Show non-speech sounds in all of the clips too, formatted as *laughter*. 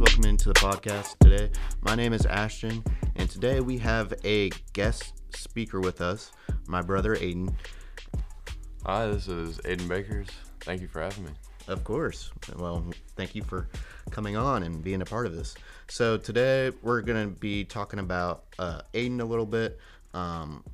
Welcome into the podcast today. My name is Ashton, and today we have a guest speaker with us, my brother Aiden. Hi, this is Aiden Bakers. Thank you for having me. Of course. Well, thank you for coming on and being a part of this. So today we're going to be talking about uh, Aiden a little bit, um,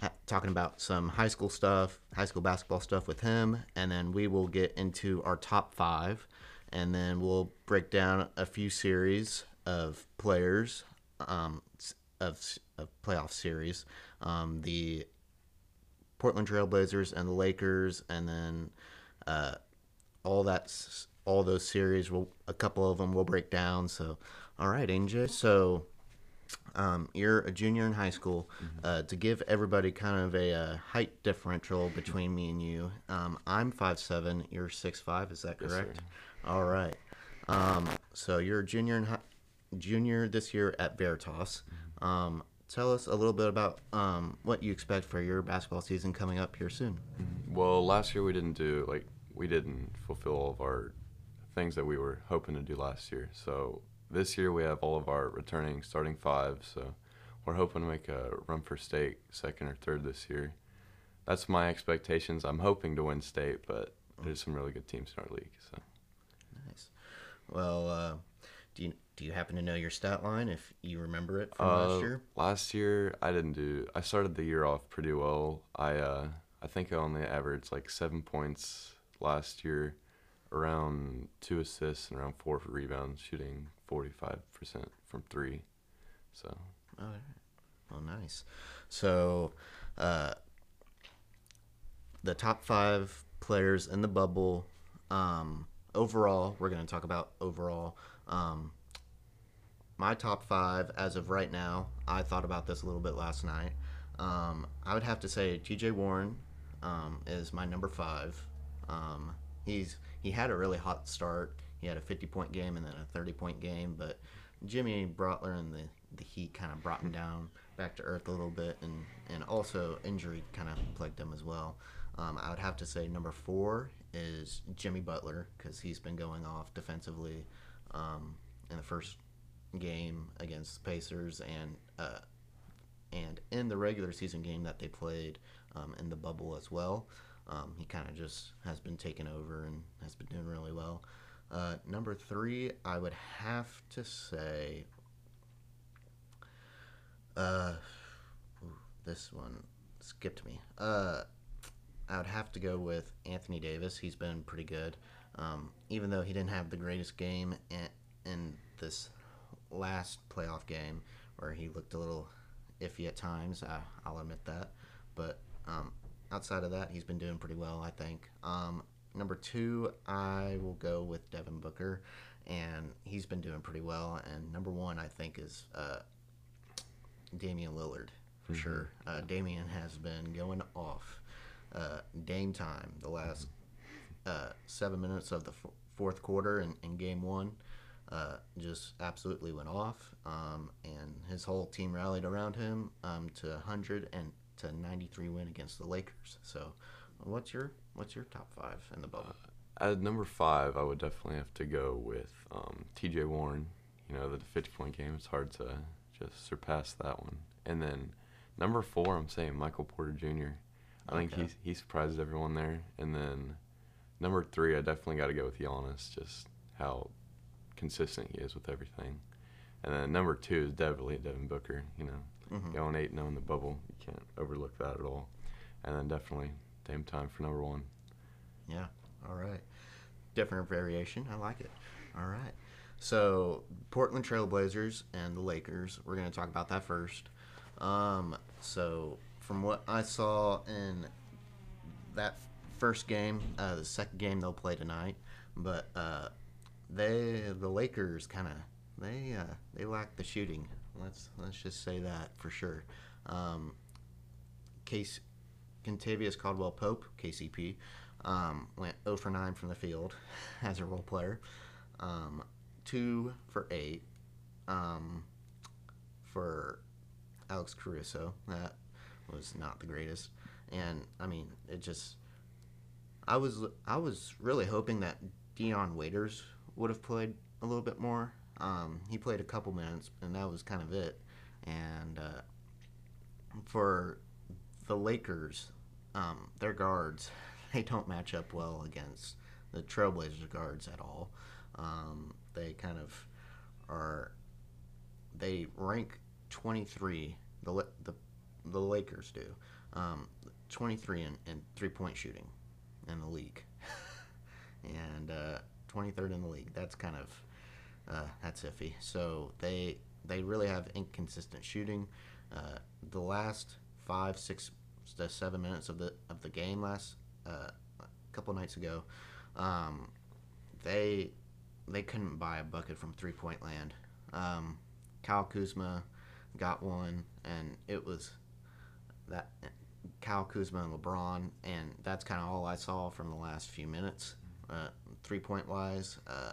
ha- talking about some high school stuff, high school basketball stuff with him, and then we will get into our top five, and then we'll break down a few series of players um, of, of playoff series, um, the Portland Trailblazers and the Lakers, and then. Uh, all that all those series will a couple of them we'll break down so all right AJ so um, you're a junior in high school uh, to give everybody kind of a, uh height differential between me and you um, i'm 5'7 you're 6'5 is that Yes, correct sir. All right um, so you're a junior in hi- junior this year at veritas um, tell us a little bit about um, what you expect for your basketball season coming up here soon Well, last year we didn't do like we didn't fulfill all of our things that we were hoping to do last year. So this year we have all of our returning starting five. So we're hoping to make a run for state, second or third this year. That's my expectations. I'm hoping to win state, but there's some really good teams in our league. Well, uh, do you do you happen to know your stat line if you remember it from Uh, last year? Last year, I didn't do. I started the year off pretty well. I uh, I think I only averaged like seven points last year, around two assists and around four rebounds, shooting forty five percent from three. So Oh, well, nice. So, uh, the top five players in the bubble. Um, overall, we're going to talk about overall. Um, my top five as of right now. I thought about this a little bit last night. Um, I would have to say T.J. Warren um, is my number five. Um, he's he had a really hot start. He had a 50 point game and then a 30 point game, but Jimmy Butler and the, the Heat kind of brought him down back to earth a little bit, and, and also injury kind of plagued him as well. Um, I would have to say number four is Jimmy Butler because he's been going off defensively um, in the first game against the Pacers and uh, and in the regular season game that they played um, in the bubble as well. Um, he kind of just has been taken over and has been doing really well. Uh, number three, I would have to say. Uh, ooh, this one skipped me. Uh, I would have to go with Anthony Davis. He's been pretty good, um, even though he didn't have the greatest game in, in this last playoff game, where he looked a little iffy at times. I, I'll admit that, but um, outside of that, he's been doing pretty well. I think. Um, number two, I will go with Devin Booker, and he's been doing pretty well. And number one, I think, is uh, Damian Lillard for sure. Uh, Damian has been going off. Uh, Dame time the last uh, seven minutes of the f- fourth quarter in, in game one uh, just absolutely went off. Um, and his whole team rallied around him um, to 100 and to 93 win against the Lakers. So, what's your what's your top five in the bubble? at number five, I would definitely have to go with um, T.J. Warren. You know, the fifty point game. It's hard to just surpass that one. And then number four, I'm saying Michael Porter Jr. I think Okay. he's he surprises everyone there. And then number three, I definitely got to go with Giannis. Just how consistent he is with everything. And then number two is definitely Devin Booker. You know, Mhm. going eight zero in the bubble, you can't overlook that at all. And then definitely Dame time for number one. Yeah. All right. Different variation. I like it. All right. So Portland Trailblazers and the Lakers. We're going to talk about that first. Um, so from what I saw in that first game, uh, the second game they'll play tonight, but uh, they the Lakers kind of they uh, they lack the shooting. Let's let's just say that for sure. Um, Case Kentavious Caldwell Pope, KCP, um, went 0 for 9 from the field *laughs* as a role player. Um, 2 for 8 um, for Alex Caruso. That was not the greatest. And, I mean, it just. I was I was really hoping that Dion Waiters would have played a little bit more Um, he played a couple minutes, and that was kind of it. And uh, for the Lakers, um, their guards, *laughs* they don't match up well against the Trailblazers guards at all. Um, they kind of are. They rank 23. The the the Lakers do. Um, 23 in, in three point shooting in the league, *laughs* and uh, 23rd in the league. That's kind of uh, that's iffy. So they they really have inconsistent shooting. Uh, the last five, six to seven minutes of the of the game last uh, a couple nights ago, um, they they couldn't buy a bucket from three point land. Um, Kyle Kuzma got one, and it was that Kyle Kuzma and LeBron, and that's kind of all I saw from the last few minutes. Uh, three point wise, uh,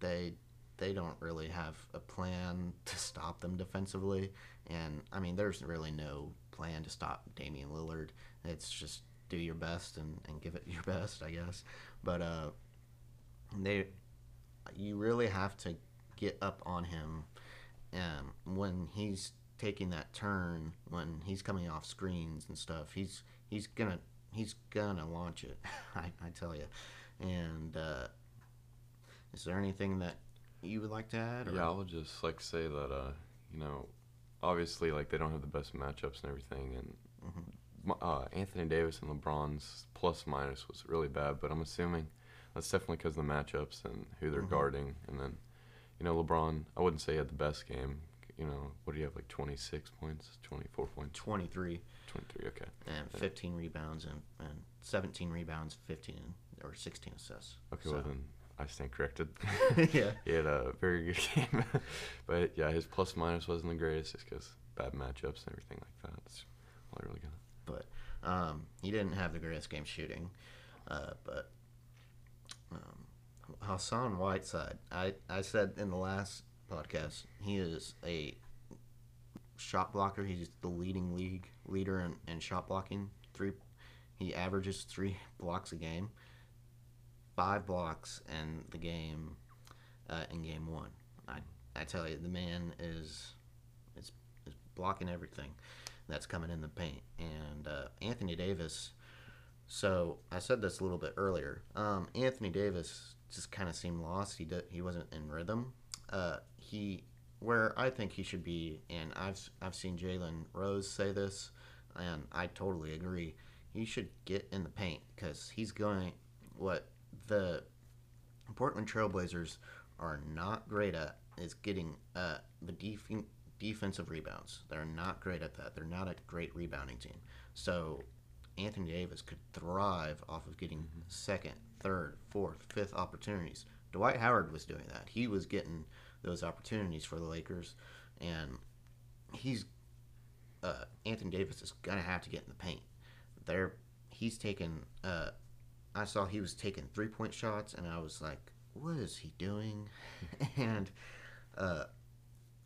they they don't really have a plan *laughs* to stop them defensively, and I mean, there's really no plan to stop Damian Lillard. It's just do your best and, and give it *laughs* your best, I guess. But uh, they, you really have to get up on him um, when he's taking that turn, when he's coming off screens and stuff. He's he's gonna he's gonna launch it. *laughs* I, I tell you. And uh, is there anything that you would like to add? Or? Yeah, I would just like say that uh, you know, obviously like they don't have the best matchups and everything, and Mhm. uh, Anthony Davis and LeBron's plus minus was really bad. But I'm assuming that's definitely because of the matchups and who they're Mhm. guarding, and then you know LeBron. I wouldn't say he had the best game. You know, what do you have like 26 points, 24 points, 23 23? Okay. and 15 rebounds and, and 17 rebounds, 15 or 16 assists. Okay, well then I stand corrected. *laughs* *laughs* yeah. he had a very good *laughs* game, but yeah, his plus minus wasn't the greatest just because bad matchups and everything like that. That's all I really got. But um, he didn't have the greatest game shooting. Uh, but um, Hassan Whiteside, I, I said in the last podcast, he is a shot blocker. He's the leading league leader in, in shot blocking. Three, he averages three *laughs* blocks a game, five blocks in the game, uh, in game one. I I tell you, the man is is is blocking everything that's coming in the paint. And uh, Anthony Davis. So I said this a little bit earlier. Um, Anthony Davis just kind of seemed lost. He did, he wasn't in rhythm. Uh, he where I think he should be, and I've I've seen Jalen Rose say this, and I totally agree. He should get in the paint because he's going. What the Portland Trailblazers are not great at is getting uh, the def- defensive rebounds. They're not great at that. They're not a great rebounding team. So Anthony Davis could thrive off of getting second, third, fourth, fifth opportunities. Dwight Howard was doing that. He was getting those opportunities for the Lakers, and he's uh, Anthony Davis is gonna have to get in the paint. There, he's taking. Uh, I saw he was taking three point shots, and I was like, "What is he doing?" *laughs* and uh,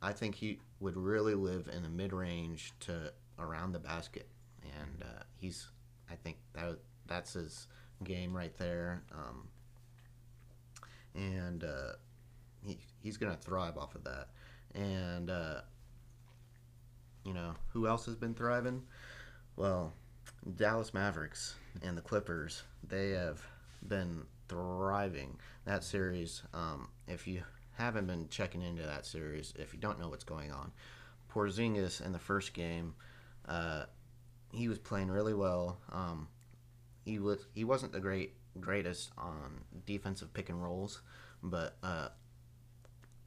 I think he would really live in the mid range to around the basket, and uh, he's. I think that that's his game right there. Um, and uh, he he's gonna thrive off of that. And uh, you know who else has been thriving? Well, Dallas Mavericks and the Clippers. They have been thriving. That series. Um, if you haven't been checking into that series, if you don't know what's going on, Porzingis in the first game, uh, he was playing really well. Um, he was he wasn't the great greatest on defensive pick and rolls, but uh,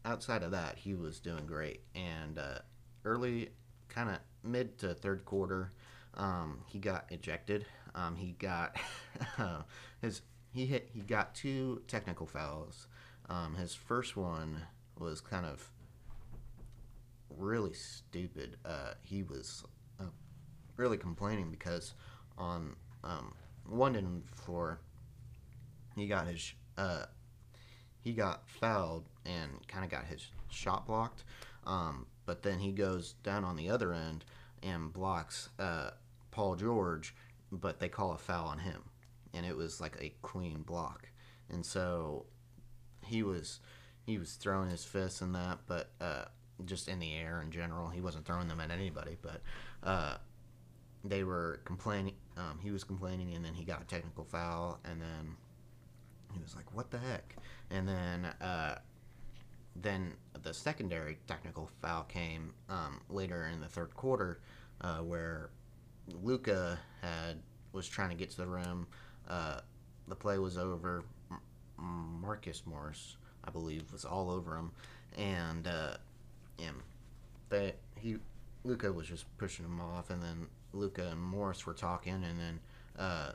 outside of that, he was doing great. And uh, early, kind of mid to third quarter, um, he got ejected. Um, he got *laughs* his he hit he got two technical fouls. Um, his first one was kind of really stupid. Uh, he was uh, really complaining because on um, one end four. he got his uh, he got fouled and kind of got his shot blocked. Um, but then he goes down on the other end and blocks uh, Paul George, but they call a foul on him, and it was like a clean block. And so he was he was throwing his fists and that, but uh, just in the air in general, he wasn't throwing them at anybody. But uh, they were complaining. Um, he was complaining, and then he got a technical foul, and then he was like, "What the heck?" And then uh, then the secondary technical foul came um, later in the third quarter, uh, where Luka had was trying to get to the rim. Uh, the play was over. M- Marcus Morris, I believe, was all over him, and uh, they he Luka was just pushing him off, and then Luka and Morris were talking, and then uh,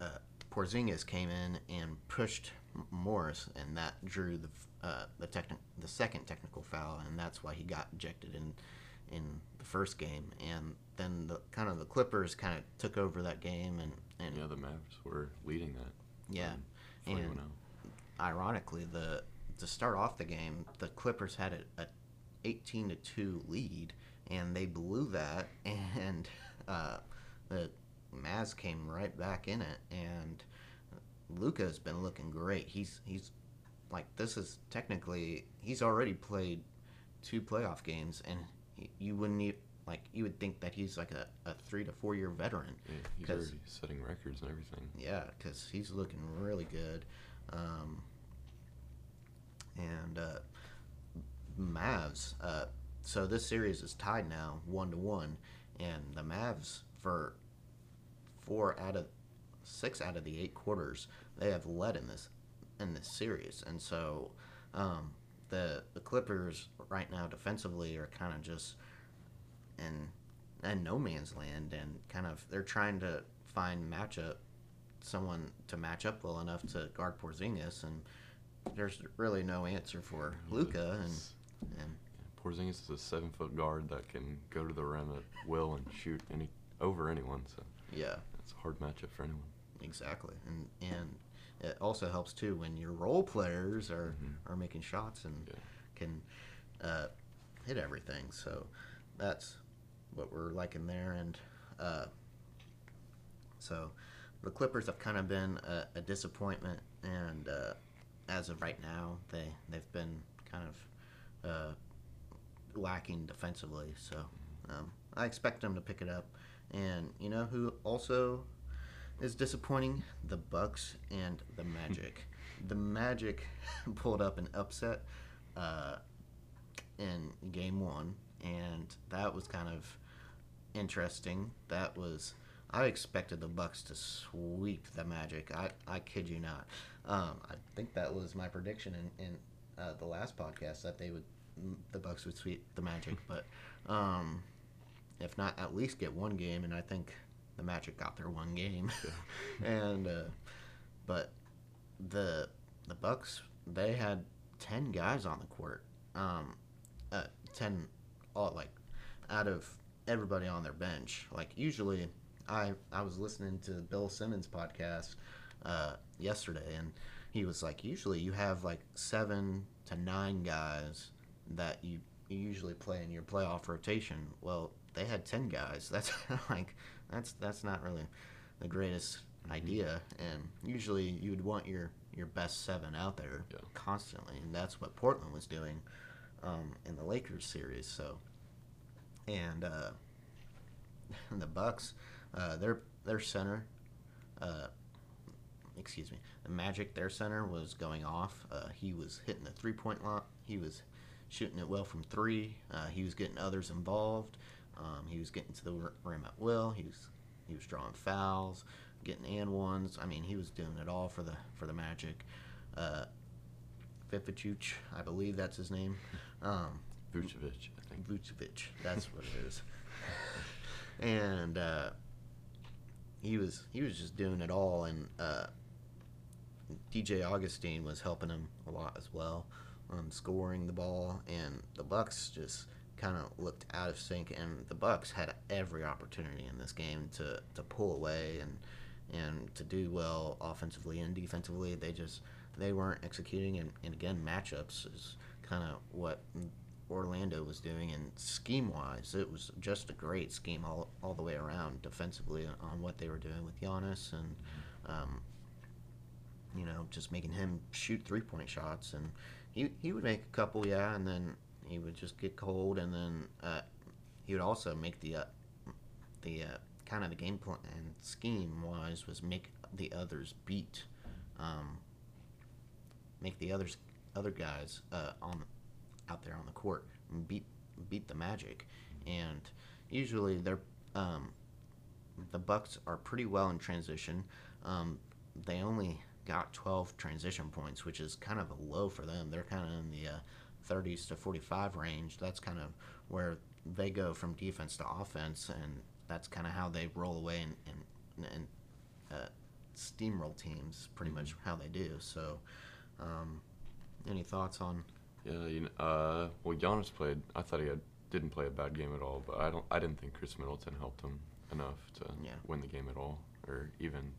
uh, Porzingis came in and pushed Morris, and that drew the uh, the techni- the second technical foul, and that's why he got ejected in in the first game, and then the kind of the Clippers kind of took over that game, and and Yeah, the Mavs were leading that. yeah, um, and ironically, the to start off the game, the Clippers had a, a 18 to two lead, and they blew that, *laughs* and uh, the Mavs came right back in it, and Luka's been looking great. He's he's like this is technically he's already played two playoff games, and he, you wouldn't even, like you would think that he's like a, a three to four year veteran. Yeah, he's already setting records and everything. Yeah, because he's looking really good. Um, and uh, Mavs. Uh, so this series is tied now, one to one, and the Mavs for four out of six out of the eight quarters they have led in this in this series, and so um, the the Clippers right now defensively are kind of just in in no man's land, and kind of they're trying to find matchup someone to match up well enough to guard Porzingis, and there's really no answer for Luka, and and Porzingis is a seven foot guard that can go to the rim at will and shoot any over anyone. So yeah, it's a hard matchup for anyone. exactly, and and it also helps too when your role players are Mhm. are making shots and Yeah. can uh, hit everything. So that's what we're liking there, and uh, so the Clippers have kind of been a, a disappointment, and uh, as of right now, they they've been kind of uh, lacking defensively. So um, I expect them to pick it up, and you know who also is disappointing? The Bucks and the Magic. *laughs* the Magic *laughs* pulled up an upset uh, in Game One, and that was kind of interesting. That was I expected the Bucks to sweep the Magic. I, I kid you not. Um, I think that was my prediction in, in uh, the last podcast that they would the Bucks would sweep the Magic, but um, if not, at least get one game. And I think the Magic got their one game. *laughs* and uh, but the the Bucks they had ten guys on the court. Um, uh, ten all like out of everybody on their bench. Like usually, I I was listening to Bill Simmons podcast uh, yesterday, and he was like, usually you have like seven to nine guys that you, you usually play in your playoff rotation. Well, they had ten guys. *laughs* That's like that's that's not really the greatest idea. And usually you would want your your best seven out there Yeah. constantly, and that's what Portland was doing um, in the Lakers series. So, and uh, *laughs* the Bucks, uh, their their center, uh, excuse me, the Magic, their center was going off. Uh, he was hitting the three point line. He was shooting it well from three. Uh, he was getting others involved. Um, he was getting to the rim at will. He was he was drawing fouls, getting and ones. I mean, he was doing it all for the for the Magic. Uh, I believe that's his name. Um, Vucevic, I think. Vucevic. That's what it is. and uh, he was he was just doing it all, and uh, DJ Augustin was helping him a lot as well, um, scoring the ball, and the Bucks just kind of looked out of sync, and the Bucks had every opportunity in this game to, to pull away and and to do well offensively and defensively. They just they weren't executing, and, and again matchups is kind of what Orlando was doing, and scheme wise, it was just a great scheme all, all the way around defensively on what they were doing with Giannis and um, you know, just making him shoot three point shots, and he he would make a couple, yeah, and then he would just get cold, and then uh, he would also make the uh, the uh, kind of the game plan and scheme wise was make the others beat, um, make the others other guys uh, on out there on the court beat beat the Magic, and usually they're um, the Bucks are pretty well in transition. Um, they only got 12 transition points, which is kind of a low for them. They're kind of in the uh, 30s to 45 range. That's kind of where they go from defense to offense, and that's kind of how they roll away and and, and uh, steamroll teams. Pretty much how they do. So, um, any thoughts on? Yeah, you know, uh, well, Giannis played. I thought he had, didn't play a bad game at all, but I don't. I didn't think Khris Middleton helped him enough to Yeah. win the game at all, or even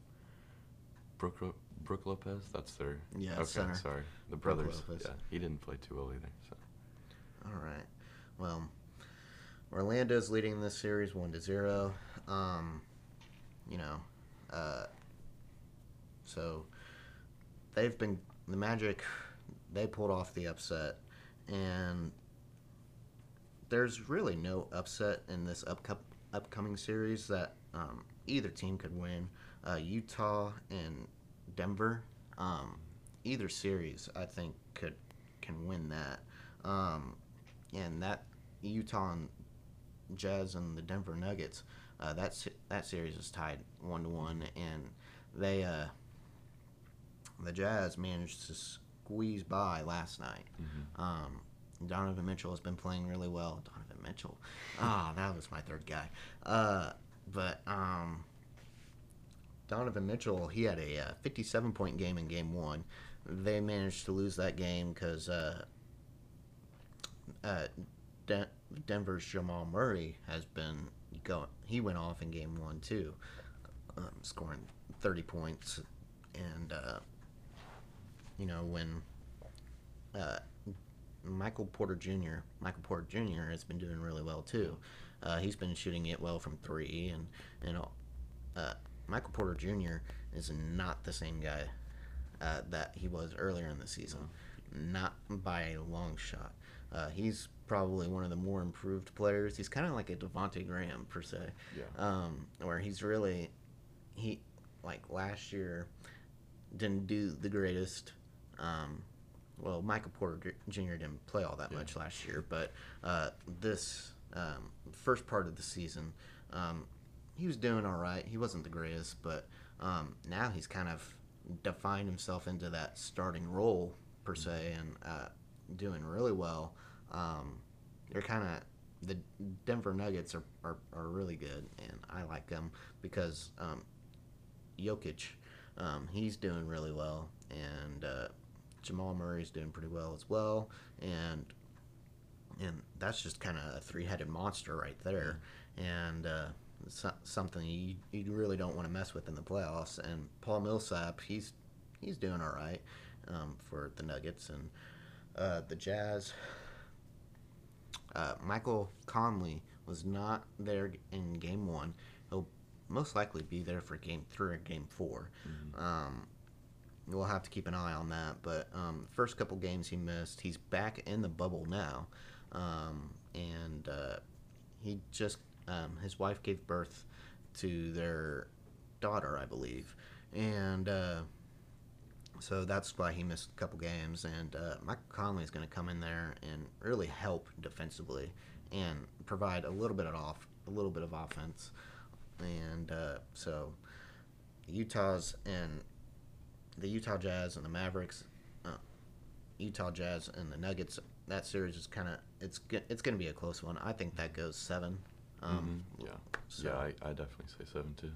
Brook Lo- Brook Lopez. That's their Yeah, Okay, center. sorry, the brothers. Lopez. Yeah, he didn't play too well either. So All right. Well, Orlando's leading this series one to zero. Um, you know, uh, so they've been the Magic. They pulled off the upset, and there's really no upset in this upco- upcoming series that um, either team could win. Uh, Utah and Denver, um, either series I think could can win that. Um, and that Utah and Jazz and the Denver Nuggets, uh, that that series is tied one to one, and they uh, the Jazz managed to squeeze by last night. Um, Donovan Mitchell has been playing really well. Donovan Mitchell, ah, that was my third guy. Uh, but um, Donovan Mitchell, he had a uh, 57 point game in game one. They managed to lose that game because uh, uh, Den- Denver's Jamal Murray has been going. He went off in game one too, um, scoring 30 points. And, uh, you know, when uh, Michael Porter Jr. Michael Porter Jr. has been doing really well too. Uh, he's been shooting it well from three, and and all. Michael Porter Jr. is not the same guy uh, that he was earlier in the season, not by a long shot. Uh, he's probably one of the more improved players. He's kind of like a Devonte Graham per se, Yeah. um, where he's really he like last year didn't do the greatest. Um, well, Michael Porter Jr. didn't play all that Yeah. much last year, but uh, this um, first part of the season, um, he was doing all right. He wasn't the greatest, but um, now he's kind of defined himself into that starting role per se, and uh, doing really well. Um, they're kind of the Denver Nuggets are, are, are really good, and I like them because um, Jokic, um, he's doing really well, and uh, Jamal Murray's doing pretty well as well, and and that's just kind of a three-headed monster right there, and uh, so- something you, you really don't want to mess with in the playoffs. And Paul Millsap, he's he's doing all right um, for the Nuggets and uh, the Jazz. Uh, Michael Conley was not there in Game One. He'll most likely be there for Game Three or Game 4 Um, we'll have to keep an eye on that. But um, first couple games he missed, he's back in the bubble now, um, and uh, he just um, his wife gave birth to their daughter, I believe, and. Uh, so that's why he missed a couple games. And uh, Conley is going to come in there and really help defensively and provide a little bit of off, a little bit of offense. And uh, so Utah's and the Utah Jazz and the Mavericks, uh, Utah Jazz and the Nuggets. That series is kind of it's it's going to be a close one. I think that goes seven. Um, Mhm, yeah, so- yeah, I, I definitely say seven too.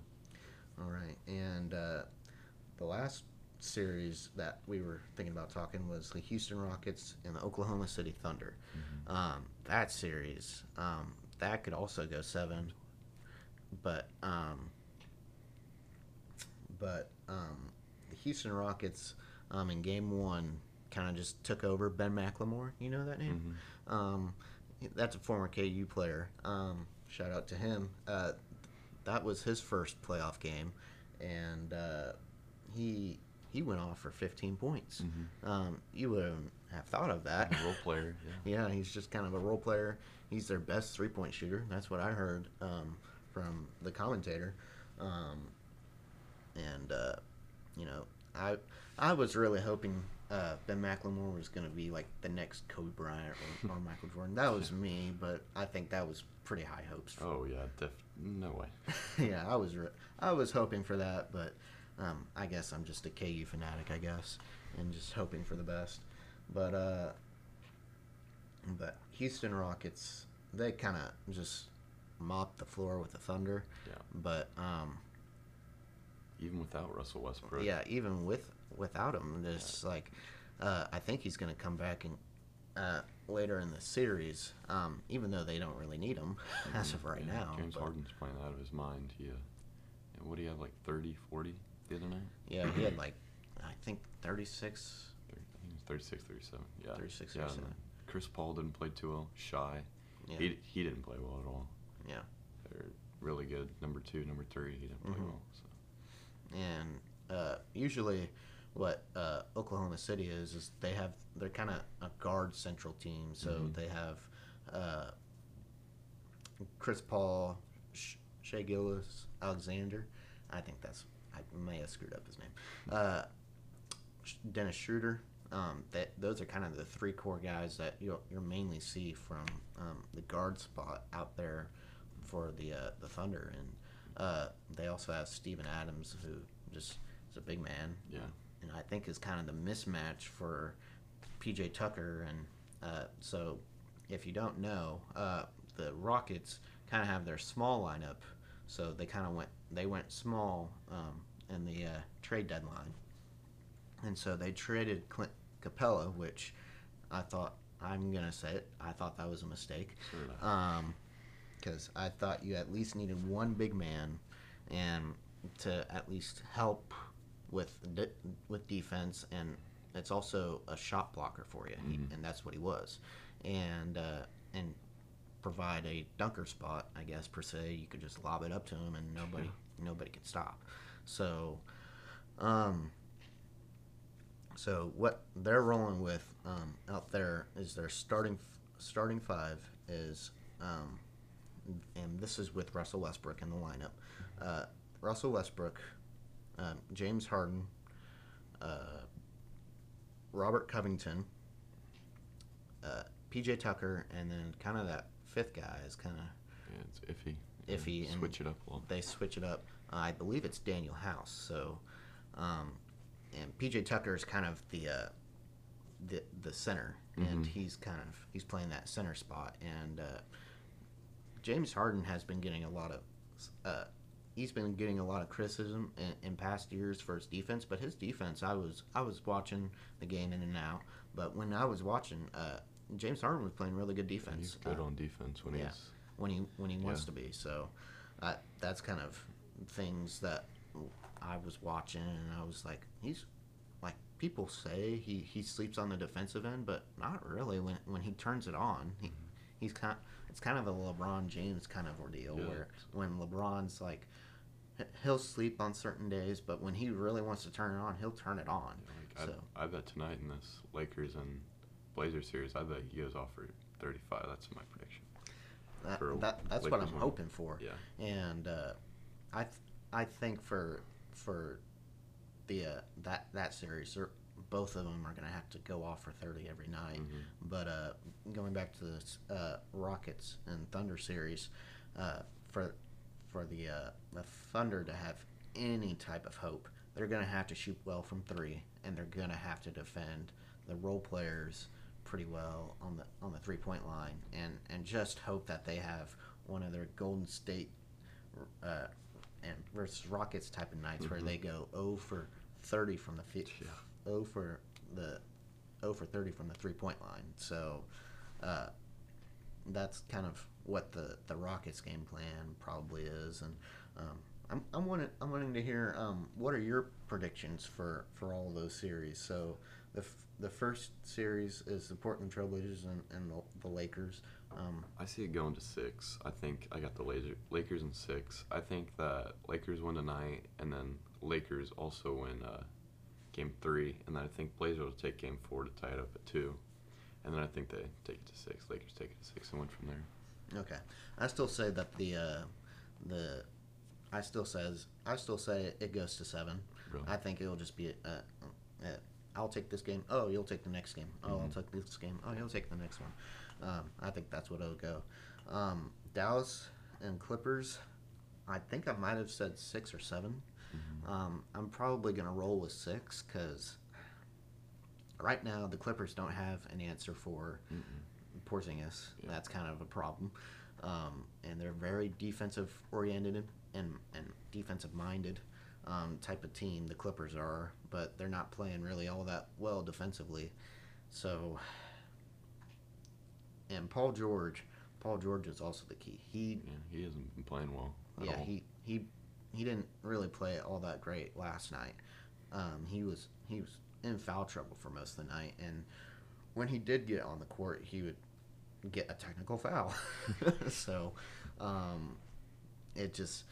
All right, and uh, the last series that we were thinking about talking was the Houston Rockets and the Oklahoma City Thunder. Um, that series, um, that could also go seven, but um, but um, the Houston Rockets um, in Game One kind of just took over. Ben McLemore, you know that name? Um, that's a former KU player. Shout out to him. Uh, that was his first playoff game, and uh, he he went off for 15 points. Mhm. Um, you wouldn't have thought of that. Role player, yeah. *laughs* Yeah, he's just kind of a role player. He's their best three point shooter. That's what I heard um, from the commentator. Um, and uh, you know, I I was really hoping uh, Ben McLemore was going to be like the next Kobe Bryant or, or *laughs* Michael Jordan. That was me, but I think that was pretty high hopes. For, Oh yeah, def- no way. *laughs* yeah, I was re- I was hoping for that, but um, I guess I'm just a KU fanatic, I guess, and just hoping for the best. But uh, but Houston Rockets, they kind of just mopped the floor with the Thunder. Yeah. But um, Even without Russell Westbrook. yeah, even with without him, there's like uh, I think he's going to come back and. Uh, later in the series, um, even though they don't really need him *laughs* as of right Yeah, now. James but- Harden's playing out of his mind. He, uh, yeah, what do you have, like 30, 40 the other night? Yeah, he had *clears throat* like I think 36 Thir- I think 36, 37. Yeah. 36, yeah, 37. Chris Paul didn't play too well. Shy. Yeah. He, he didn't play well at all. Yeah. They're really good. Number two, number three, he didn't play Mhm. well. So. And uh, usually, what uh, Oklahoma City is is they have they're kind of a guard central team. So Mhm. they have uh, Chris Paul, Sh- Shea Gillis, Alexander. I think that's I may have screwed up his name. Uh, Dennis Schroeder. Um, that those are kind of the three core guys that you'll, you'll mainly see from um, the guard spot out there for the uh, the Thunder, and uh, they also have Steven Adams, who just is a big man, Yeah. And I think is kind of the mismatch for PJ Tucker. And uh, so, if you don't know, uh, the Rockets kind of have their small lineup, so they kind of went they went small um, in the uh, trade deadline, and so they traded Clint Capela, which I thought I'm gonna say it. I thought that was a mistake I. um, because I thought you at least needed one big man, and to at least help with de- with defense, and it's also a shot blocker for you, Mhm. and that's what he was, and uh, and provide a dunker spot, I guess per se. You could just lob it up to him, and nobody nobody could stop. So, um, so what they're rolling with um, out there is their starting starting five is, um, and this is with Russell Westbrook in the lineup. Uh, Russell Westbrook, um, James Harden, uh, Robert Covington, uh, PJ Tucker, and then kind of that fifth guy is kind of Yeah, it's iffy. Iffy and- Switch it up a little. they switch it up. Uh, I believe it's Daniel House. So, um, and PJ Tucker is kind of the uh, the the center, and Mhm. he's kind of he's playing that center spot. And uh, James Harden has been getting a lot of uh, he's been getting a lot of criticism in, in past years for his defense. But his defense, I was I was watching the game in and out. But when I was watching, uh, James Harden was playing really good Yeah, defense. he's good Uh, on defense when yeah. he's. when he when he wants Yeah. to be. So uh, that's kind of things that I was watching, and I was like, he's like people say he, he sleeps on the defensive end, but not really. When when he turns it on, he, he's kind. It's kind of a LeBron James kind of ordeal Yeah. where when LeBron's like. He'll sleep on certain days, but when he really wants to turn it on, he'll turn it on. Like, so I, I bet tonight in this Lakers and Blazers series, I bet he goes off for 35. That's my prediction. that, that that's what I'm win. hoping for. Yeah. and uh, I th- I think for for the uh, that that series, both of them are going to have to go off for thirty every night. Mhm. But uh, going back to the uh, Rockets and Thunder series, uh, for for the uh, the Thunder to have any type of hope, they're going to have to shoot well from three, and they're going to have to defend the role players pretty well on the on the three point line, and and just hope that they have one of their Golden State uh, and versus Rockets type of nights where Mhm. they go 0 for 30 from the fi- Yeah. 0 for the 0 for 30 from the three point line. So uh, that's kind of what the, the Rockets game plan probably is. And um, I'm, I'm wanting I'm wanting to hear um, what are your predictions for, for all those series. So the f- the first series is the Portland Trailblazers and, and the, the Lakers. Um, I see it going to six. I think I got the Laser, Lakers in six. I think that Lakers win tonight, and then Lakers also win uh, game three, and then I think Blazers will take game four to tie it up at two, and then I think they take it to six. Lakers take it to six and win from there. Okay, I still say that the uh, the I still says I still say it goes to seven. Really? I think it'll just be uh, uh, I'll take this game. Oh, you'll take the next game. Oh, I'll Mhm. take this game. Oh, you'll take the next one. Um, I think that's what it'll go. Um, Dallas and Clippers. I think I might have said six or 7 Mhm. Um, I'm probably gonna roll with six because right now the Clippers don't have an answer for Mm-mm. Porzingis. Yeah. That's kind of a problem. Um, and they're very defensive oriented and, and defensive minded um, type of team. The Clippers are, but they're not playing really all that well defensively. So, and Paul George, Paul George is also the key. He Yeah, he hasn't been playing well. Yeah, all. he he he didn't really play all that great last night. Um, he was he was in foul trouble for most of the night, and when he did get on the court, he would get a technical foul. *laughs* so, um, it just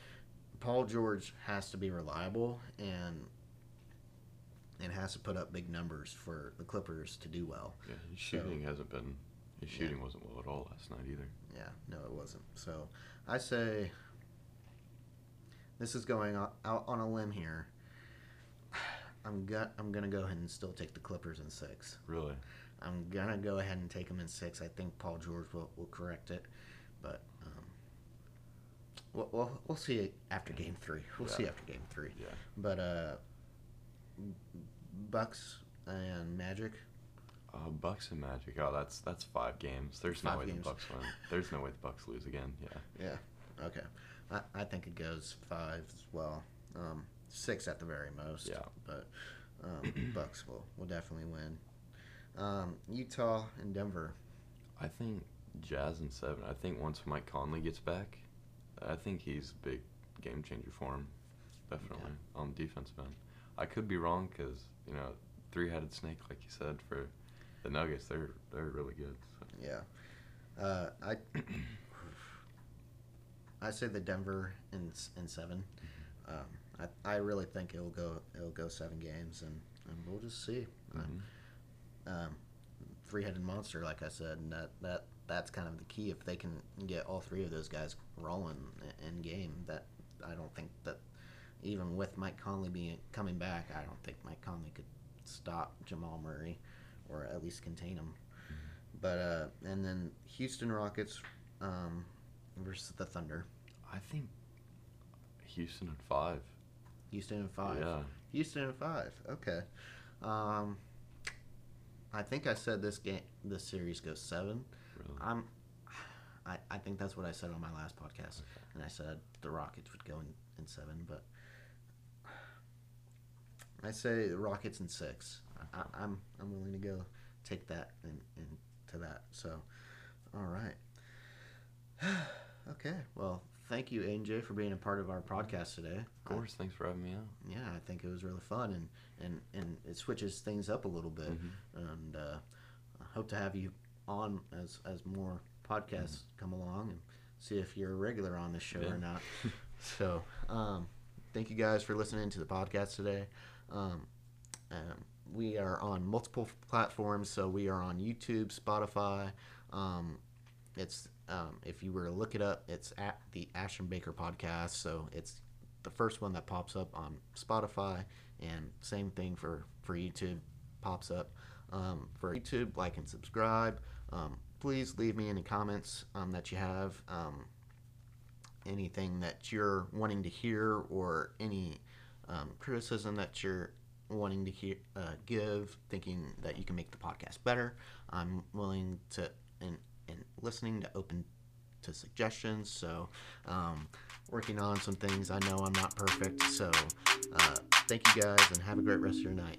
Paul George has to be reliable and and has to put up big numbers for the Clippers to do well. Yeah, his So- shooting hasn't been. His Yeah. shooting wasn't well at all last night either. Yeah, no, it wasn't. So I say this is going out on a limb here. I'm go- I'm gonna go ahead and still take the Clippers in six. Really? I'm gonna go ahead and take them in six. I think Paul George will, will correct it, but um, we'll, we'll we'll see after game three. We'll see after game three. Yeah. But uh, Bucks and Magic. Uh, Bucks and Magic. Oh, that's that's five games. There's Five no way games. the Bucks win. There's no way the Bucks lose again. Yeah. Yeah. Okay. I, I think it goes five as well. Um, six at the very most. Yeah. But um, *clears throat* Bucks will will definitely win. Um, Utah and Denver. I think Jazz and seven. I think once Mike Conley gets back, I think he's a big game changer for him. Definitely on the defensive end. I could be wrong because you know three-headed snake, like you said, for the Nuggets. They're they're really good. So. Yeah. Uh, I I say the Denver in in seven. Um, I, I really think it'll go it'll go seven games and, and we'll just see. Mhm. um, three-headed monster, like I said, and that, that that's kind of the key. If they can get all three of those guys rolling in game, that I don't think that even with Mike Conley being coming back, I don't think Mike Conley could stop Jamal Murray or at least contain him. But uh, and then Houston Rockets um, versus the Thunder. I think Houston in five. Houston in five. Yeah. Houston in five. Okay. Um, I think I said this game, this series goes seven. Really. I'm, I, I think that's what I said on my last podcast, and I said the Rockets would go in, in seven, but I say the Rockets in six. I, I, I'm I'm willing to go take that and into that. So, all right. *sighs* okay. Well, thank you, AJ, for being a part of our podcast today. Of course. Thanks for having me out. yeah, I think it was really fun, and and and it switches things up a little bit, Mhm. and uh, I hope to have you on as as more podcasts come along and see if you're a regular on this show Yeah. or not. *laughs* so, um, thank you guys for listening to the podcast today. Um, um, we are on multiple platforms, so we are on YouTube, Spotify. It's um, if you were to look it up, it's at the Ashton Baker podcast. So it's the first one that pops up on Spotify, and same thing for for YouTube pops up. Um, for YouTube, like and subscribe. Um, please leave me any comments um, that you have. Um, anything that you're wanting to hear or any um, criticism that you're wanting to hear, uh, give, thinking that you can make the podcast better. I'm willing to and and listening to open to suggestions. So, um, working on some things. I know I'm not perfect. So, uh, thank you guys and have a great rest of your night.